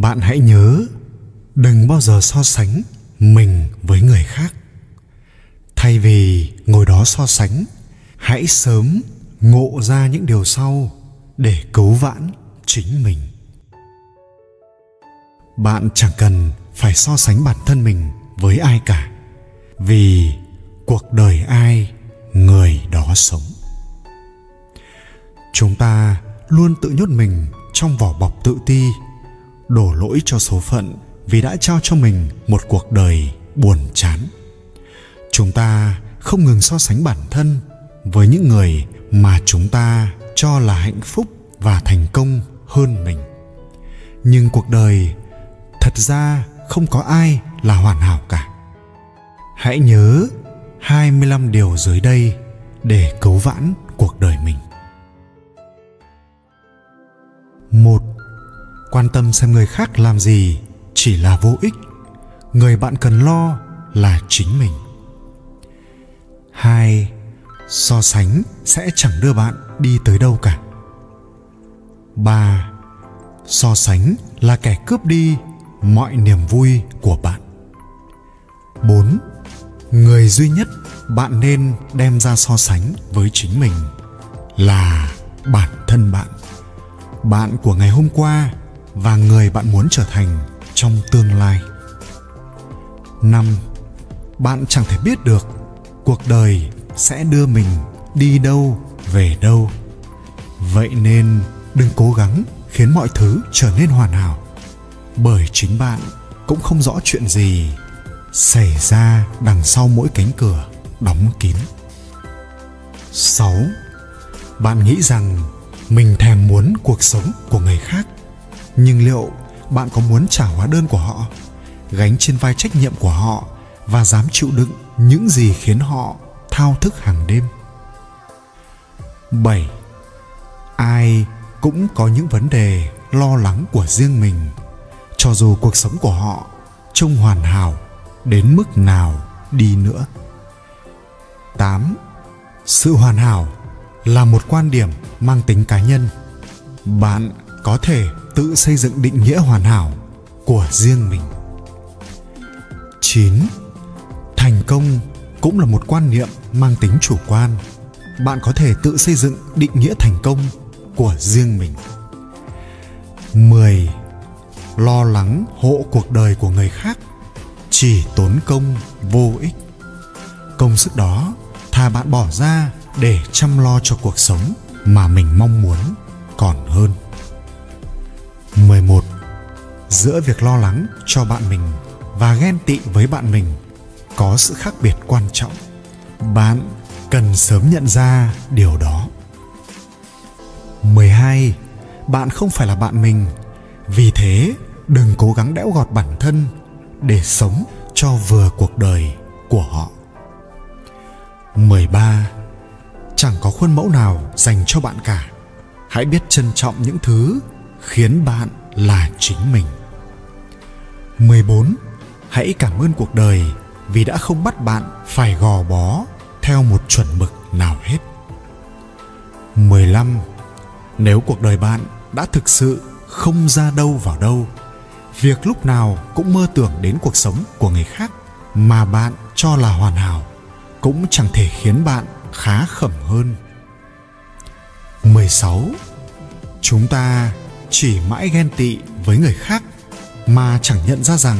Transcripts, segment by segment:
bạn hãy nhớ, đừng bao giờ so sánh mình với người khác. Thay vì ngồi đó so sánh, hãy sớm ngộ ra những điều sau để cứu vãn chính mình. Bạn chẳng cần phải so sánh bản thân mình với ai cả, vì cuộc đời ai người đó sống. Chúng ta luôn tự nhốt mình trong vỏ bọc tự ti đổ lỗi cho số phận vì đã trao cho mình một cuộc đời buồn chán. Chúng ta không ngừng so sánh bản thân với những người mà chúng ta cho là hạnh phúc và thành công hơn mình. Nhưng cuộc đời thật ra không có ai là hoàn hảo cả. Hãy nhớ 25 điều dưới đây để cứu vãn cuộc đời mình. một Quan tâm xem người khác làm gì chỉ là vô ích. Người bạn cần lo là chính mình. hai, So sánh sẽ chẳng đưa bạn đi tới đâu cả. ba, So sánh là kẻ cướp đi mọi niềm vui của bạn. 4. Người duy nhất bạn nên đem ra so sánh với chính mình là bản thân bạn bạn của ngày hôm qua và người bạn muốn trở thành trong tương lai. Năm bạn chẳng thể biết được cuộc đời sẽ đưa mình đi đâu về đâu. Vậy nên đừng cố gắng khiến mọi thứ trở nên hoàn hảo bởi chính bạn cũng không rõ chuyện gì xảy ra đằng sau mỗi cánh cửa đóng kín. 6. Bạn nghĩ rằng mình thèm muốn cuộc sống của người khác, nhưng liệu bạn có muốn trả hóa đơn của họ, gánh trên vai trách nhiệm của họ và dám chịu đựng những gì khiến họ thao thức hàng đêm? 7. Ai cũng có những vấn đề lo lắng của riêng mình, cho dù cuộc sống của họ trông hoàn hảo đến mức nào đi nữa. 8. Sự hoàn hảo là một quan điểm mang tính cá nhân. Bạn có thể tự xây dựng định nghĩa hoàn hảo của riêng mình. 9. Thành công cũng là một quan niệm mang tính chủ quan. Bạn có thể tự xây dựng định nghĩa thành công của riêng mình. 10. Lo lắng hộ cuộc đời của người khác chỉ tốn công vô ích công sức đó thà bạn bỏ ra để chăm lo cho cuộc sống mà mình mong muốn còn hơn 11 giữa việc lo lắng cho bạn mình và ghen tị với bạn mình có sự khác biệt quan trọng. Bạn cần sớm nhận ra điều đó. 12 bạn không phải là bạn mình. Vì thế, đừng cố gắng đẽo gọt bản thân để sống cho vừa cuộc đời của họ. 13 Chẳng có khuôn mẫu nào dành cho bạn cả. Hãy biết trân trọng những thứ khiến bạn là chính mình. 14. Hãy cảm ơn cuộc đời vì đã không bắt bạn phải gò bó theo một chuẩn mực nào hết. 15. Nếu cuộc đời bạn đã thực sự không ra đâu vào đâu, việc lúc nào cũng mơ tưởng đến cuộc sống của người khác mà bạn cho là hoàn hảo cũng chẳng thể khiến bạn khá khẩm hơn. 16. Chúng ta chỉ mãi ghen tị với người khác mà chẳng nhận ra rằng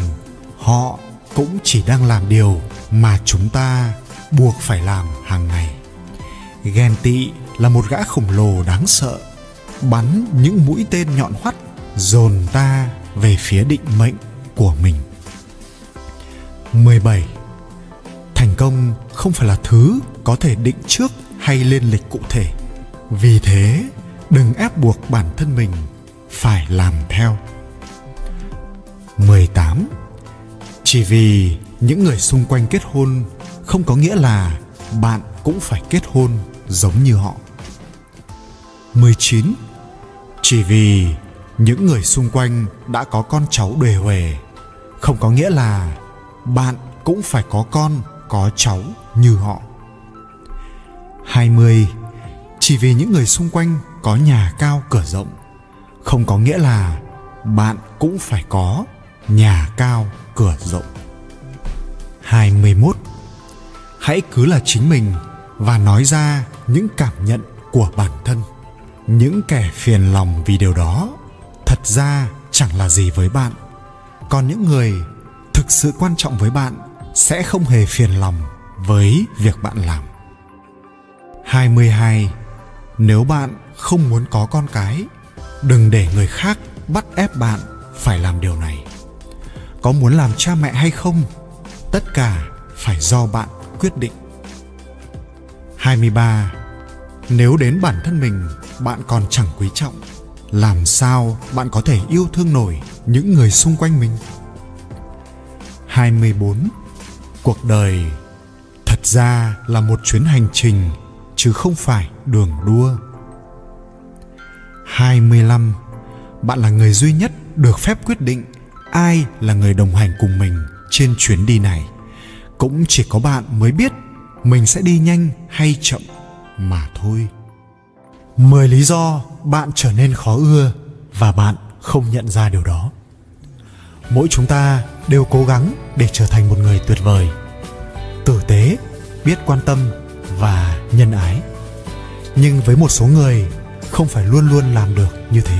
họ cũng chỉ đang làm điều mà chúng ta buộc phải làm hàng ngày. Ghen tị là một gã khổng lồ đáng sợ, bắn những mũi tên nhọn hoắt dồn ta về phía định mệnh của mình. 17 thành công không phải là thứ có thể định trước hay lên lịch cụ thể vì thế đừng ép buộc bản thân mình phải làm theo 18 chỉ vì những người xung quanh kết hôn không có nghĩa là bạn cũng phải kết hôn giống như họ 19 chỉ vì những người xung quanh đã có con cháu đề huề không có nghĩa là bạn cũng phải có con có cháu như họ. 20. Chỉ vì những người xung quanh có nhà cao cửa rộng, không có nghĩa là bạn cũng phải có nhà cao cửa rộng. 21. Hãy cứ là chính mình và nói ra những cảm nhận của bản thân. Những kẻ phiền lòng vì điều đó thật ra chẳng là gì với bạn. Còn những người thực sự quan trọng với bạn sẽ không hề phiền lòng với việc bạn làm. 22. Nếu bạn không muốn có con cái, đừng để người khác bắt ép bạn phải làm điều này. Có muốn làm cha mẹ hay không, tất cả phải do bạn quyết định. 23. Nếu đến bản thân mình bạn còn chẳng quý trọng, làm sao bạn có thể yêu thương nổi những người xung quanh mình? 24. Cuộc đời thật ra là một chuyến hành trình chứ không phải đường đua. 25. Bạn là người duy nhất được phép quyết định ai là người đồng hành cùng mình trên chuyến đi này. Cũng chỉ có bạn mới biết mình sẽ đi nhanh hay chậm mà thôi. 10 lý do bạn trở nên khó ưa và bạn không nhận ra điều đó. Mỗi chúng ta đều cố gắng để trở thành một người tuyệt vời, tử tế, biết quan tâm và nhân ái. Nhưng với một số người không phải luôn luôn làm được như thế.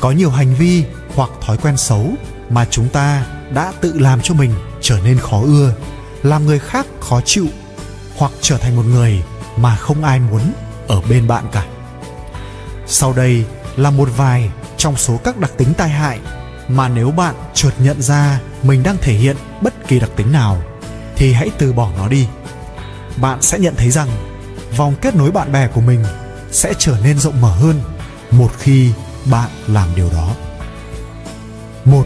Có nhiều hành vi hoặc thói quen xấu mà chúng ta đã tự làm cho mình trở nên khó ưa, làm người khác khó chịu hoặc trở thành một người mà không ai muốn ở bên bạn cả. Sau đây là một vài trong số các đặc tính tai hại mà nếu bạn chợt nhận ra mình đang thể hiện bất kỳ đặc tính nào thì hãy từ bỏ nó đi. Bạn sẽ nhận thấy rằng vòng kết nối bạn bè của mình sẽ trở nên rộng mở hơn một khi bạn làm điều đó. Một,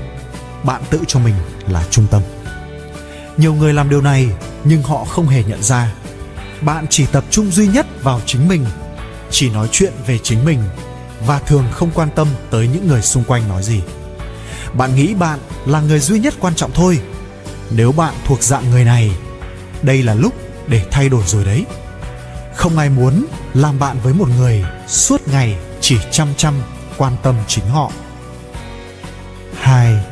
bạn tự cho mình là trung tâm. Nhiều người làm điều này nhưng họ không hề nhận ra. Bạn chỉ tập trung duy nhất vào chính mình, chỉ nói chuyện về chính mình và thường không quan tâm tới những người xung quanh nói gì. Bạn nghĩ bạn là người duy nhất quan trọng thôi. Nếu bạn thuộc dạng người này, đây là lúc để thay đổi rồi đấy. Không ai muốn làm bạn với một người suốt ngày chỉ chăm chăm quan tâm chính họ. 2.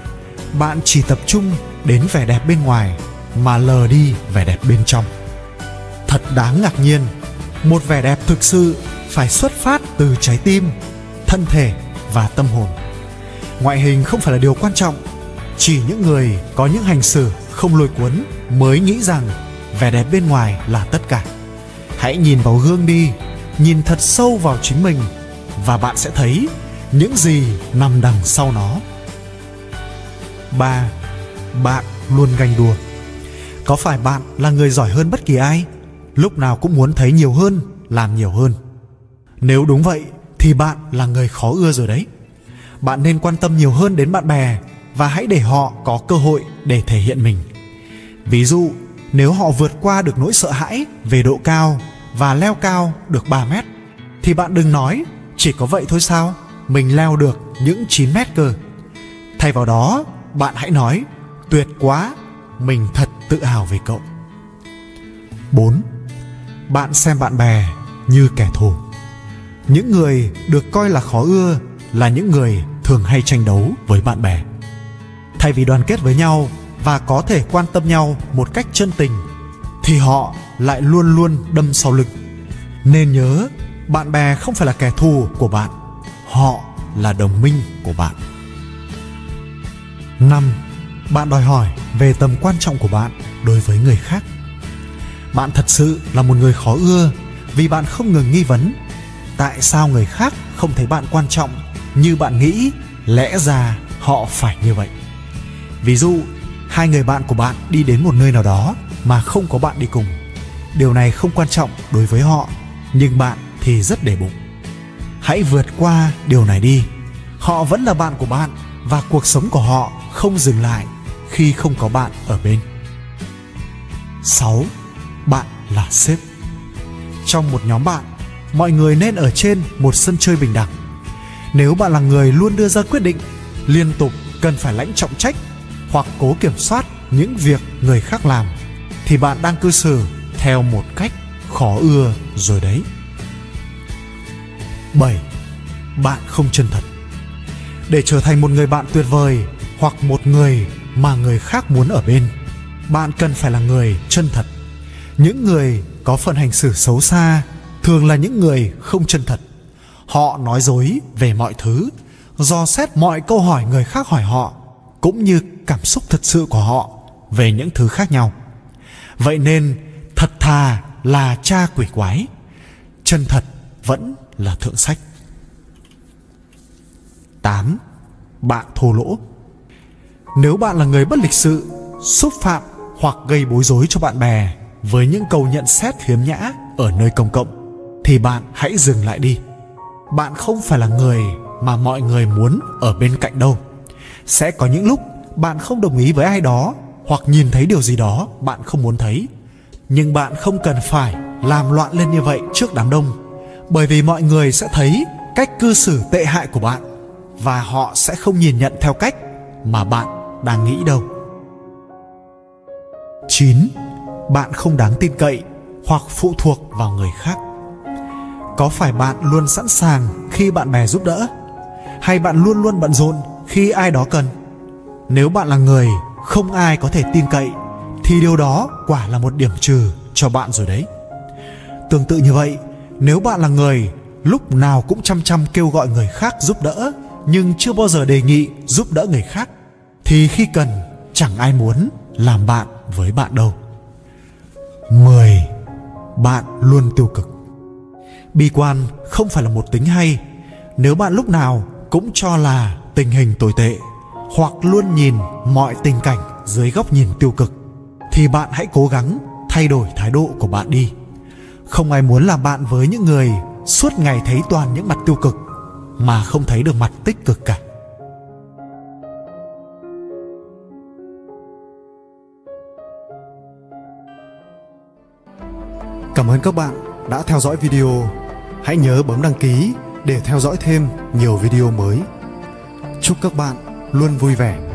Bạn chỉ tập trung đến vẻ đẹp bên ngoài mà lờ đi vẻ đẹp bên trong. Thật đáng ngạc nhiên, một vẻ đẹp thực sự phải xuất phát từ trái tim, thân thể và tâm hồn. Ngoại hình không phải là điều quan trọng, chỉ những người có những hành xử không lôi cuốn mới nghĩ rằng vẻ đẹp bên ngoài là tất cả. Hãy nhìn vào gương đi, nhìn thật sâu vào chính mình và bạn sẽ thấy những gì nằm đằng sau nó. 3. Bạn luôn ganh đua. Có phải bạn là người giỏi hơn bất kỳ ai? Lúc nào cũng muốn thấy nhiều hơn, làm nhiều hơn. Nếu đúng vậy thì bạn là người khó ưa rồi đấy. Bạn nên quan tâm nhiều hơn đến bạn bè và hãy để họ có cơ hội để thể hiện mình. Ví dụ, nếu họ vượt qua được nỗi sợ hãi về độ cao và leo cao được 3 mét thì bạn đừng nói chỉ có vậy thôi sao mình leo được những 9 mét cơ. Thay vào đó, bạn hãy nói tuyệt quá, mình thật tự hào về cậu. 4. Bạn xem bạn bè như kẻ thù. Những người được coi là khó ưa là những người thường hay tranh đấu với bạn bè. Thay vì đoàn kết với nhau và có thể quan tâm nhau một cách chân tình thì họ lại luôn luôn đâm sau lưng. Nên nhớ, bạn bè không phải là kẻ thù của bạn, họ là đồng minh của bạn. 5. Bạn đòi hỏi về tầm quan trọng của bạn đối với người khác. Bạn thật sự là một người khó ưa vì bạn không ngừng nghi vấn tại sao người khác không thấy bạn quan trọng như bạn nghĩ lẽ ra họ phải như vậy. Ví dụ, hai người bạn của bạn đi đến một nơi nào đó mà không có bạn đi cùng. Điều này không quan trọng đối với họ, nhưng bạn thì rất để bụng. Hãy vượt qua điều này đi. Họ vẫn là bạn của bạn và cuộc sống của họ không dừng lại khi không có bạn ở bên. 6. Bạn là sếp. Trong một nhóm bạn, mọi người nên ở trên một sân chơi bình đẳng. Nếu bạn là người luôn đưa ra quyết định, liên tục cần phải lãnh trọng trách hoặc cố kiểm soát những việc người khác làm thì bạn đang cư xử theo một cách khó ưa rồi đấy. 7. Bạn không chân thật. để trở thành một người bạn tuyệt vời hoặc một người mà người khác muốn ở bên, bạn cần phải là người chân thật những người có phần hành xử xấu xa thường là những người không chân thật họ nói dối về mọi thứ do xét mọi câu hỏi người khác hỏi họ, cũng như cảm xúc thật sự của họ về những thứ khác nhau vậy nên thật thà là cha quỷ quái chân thật vẫn là thượng sách 8. Bạn thô lỗ Nếu bạn là người bất lịch sự, xúc phạm hoặc gây bối rối cho bạn bè với những câu nhận xét khiếm nhã ở nơi công cộng thì bạn hãy dừng lại đi. Bạn không phải là người mà mọi người muốn ở bên cạnh đâu. Sẽ có những lúc bạn không đồng ý với ai đó hoặc nhìn thấy điều gì đó bạn không muốn thấy. Nhưng bạn không cần phải làm loạn lên như vậy trước đám đông, bởi vì mọi người sẽ thấy cách cư xử tệ hại của bạn và họ sẽ không nhìn nhận theo cách mà bạn đang nghĩ đâu. 9. Bạn không đáng tin cậy hoặc phụ thuộc vào người khác. Có phải bạn luôn sẵn sàng khi bạn bè giúp đỡ hay bạn luôn luôn bận rộn khi ai đó cần? Nếu bạn là người không ai có thể tin cậy thì điều đó quả là một điểm trừ cho bạn rồi đấy. Tương tự như vậy, nếu bạn là người lúc nào cũng chăm chăm kêu gọi người khác giúp đỡ nhưng chưa bao giờ đề nghị giúp đỡ người khác thì khi cần chẳng ai muốn làm bạn với bạn đâu 10. Bạn luôn tiêu cực Bi quan không phải là một tính hay Nếu bạn lúc nào cũng cho là tình hình tồi tệ Hoặc luôn nhìn mọi tình cảnh dưới góc nhìn tiêu cực thì bạn hãy cố gắng thay đổi thái độ của bạn đi Không ai muốn làm bạn với những người suốt ngày thấy toàn những mặt tiêu cực, mà không thấy được mặt tích cực cả Cảm ơn các bạn đã theo dõi video. Hãy nhớ bấm đăng ký để theo dõi thêm nhiều video mới. Chúc các bạn luôn vui vẻ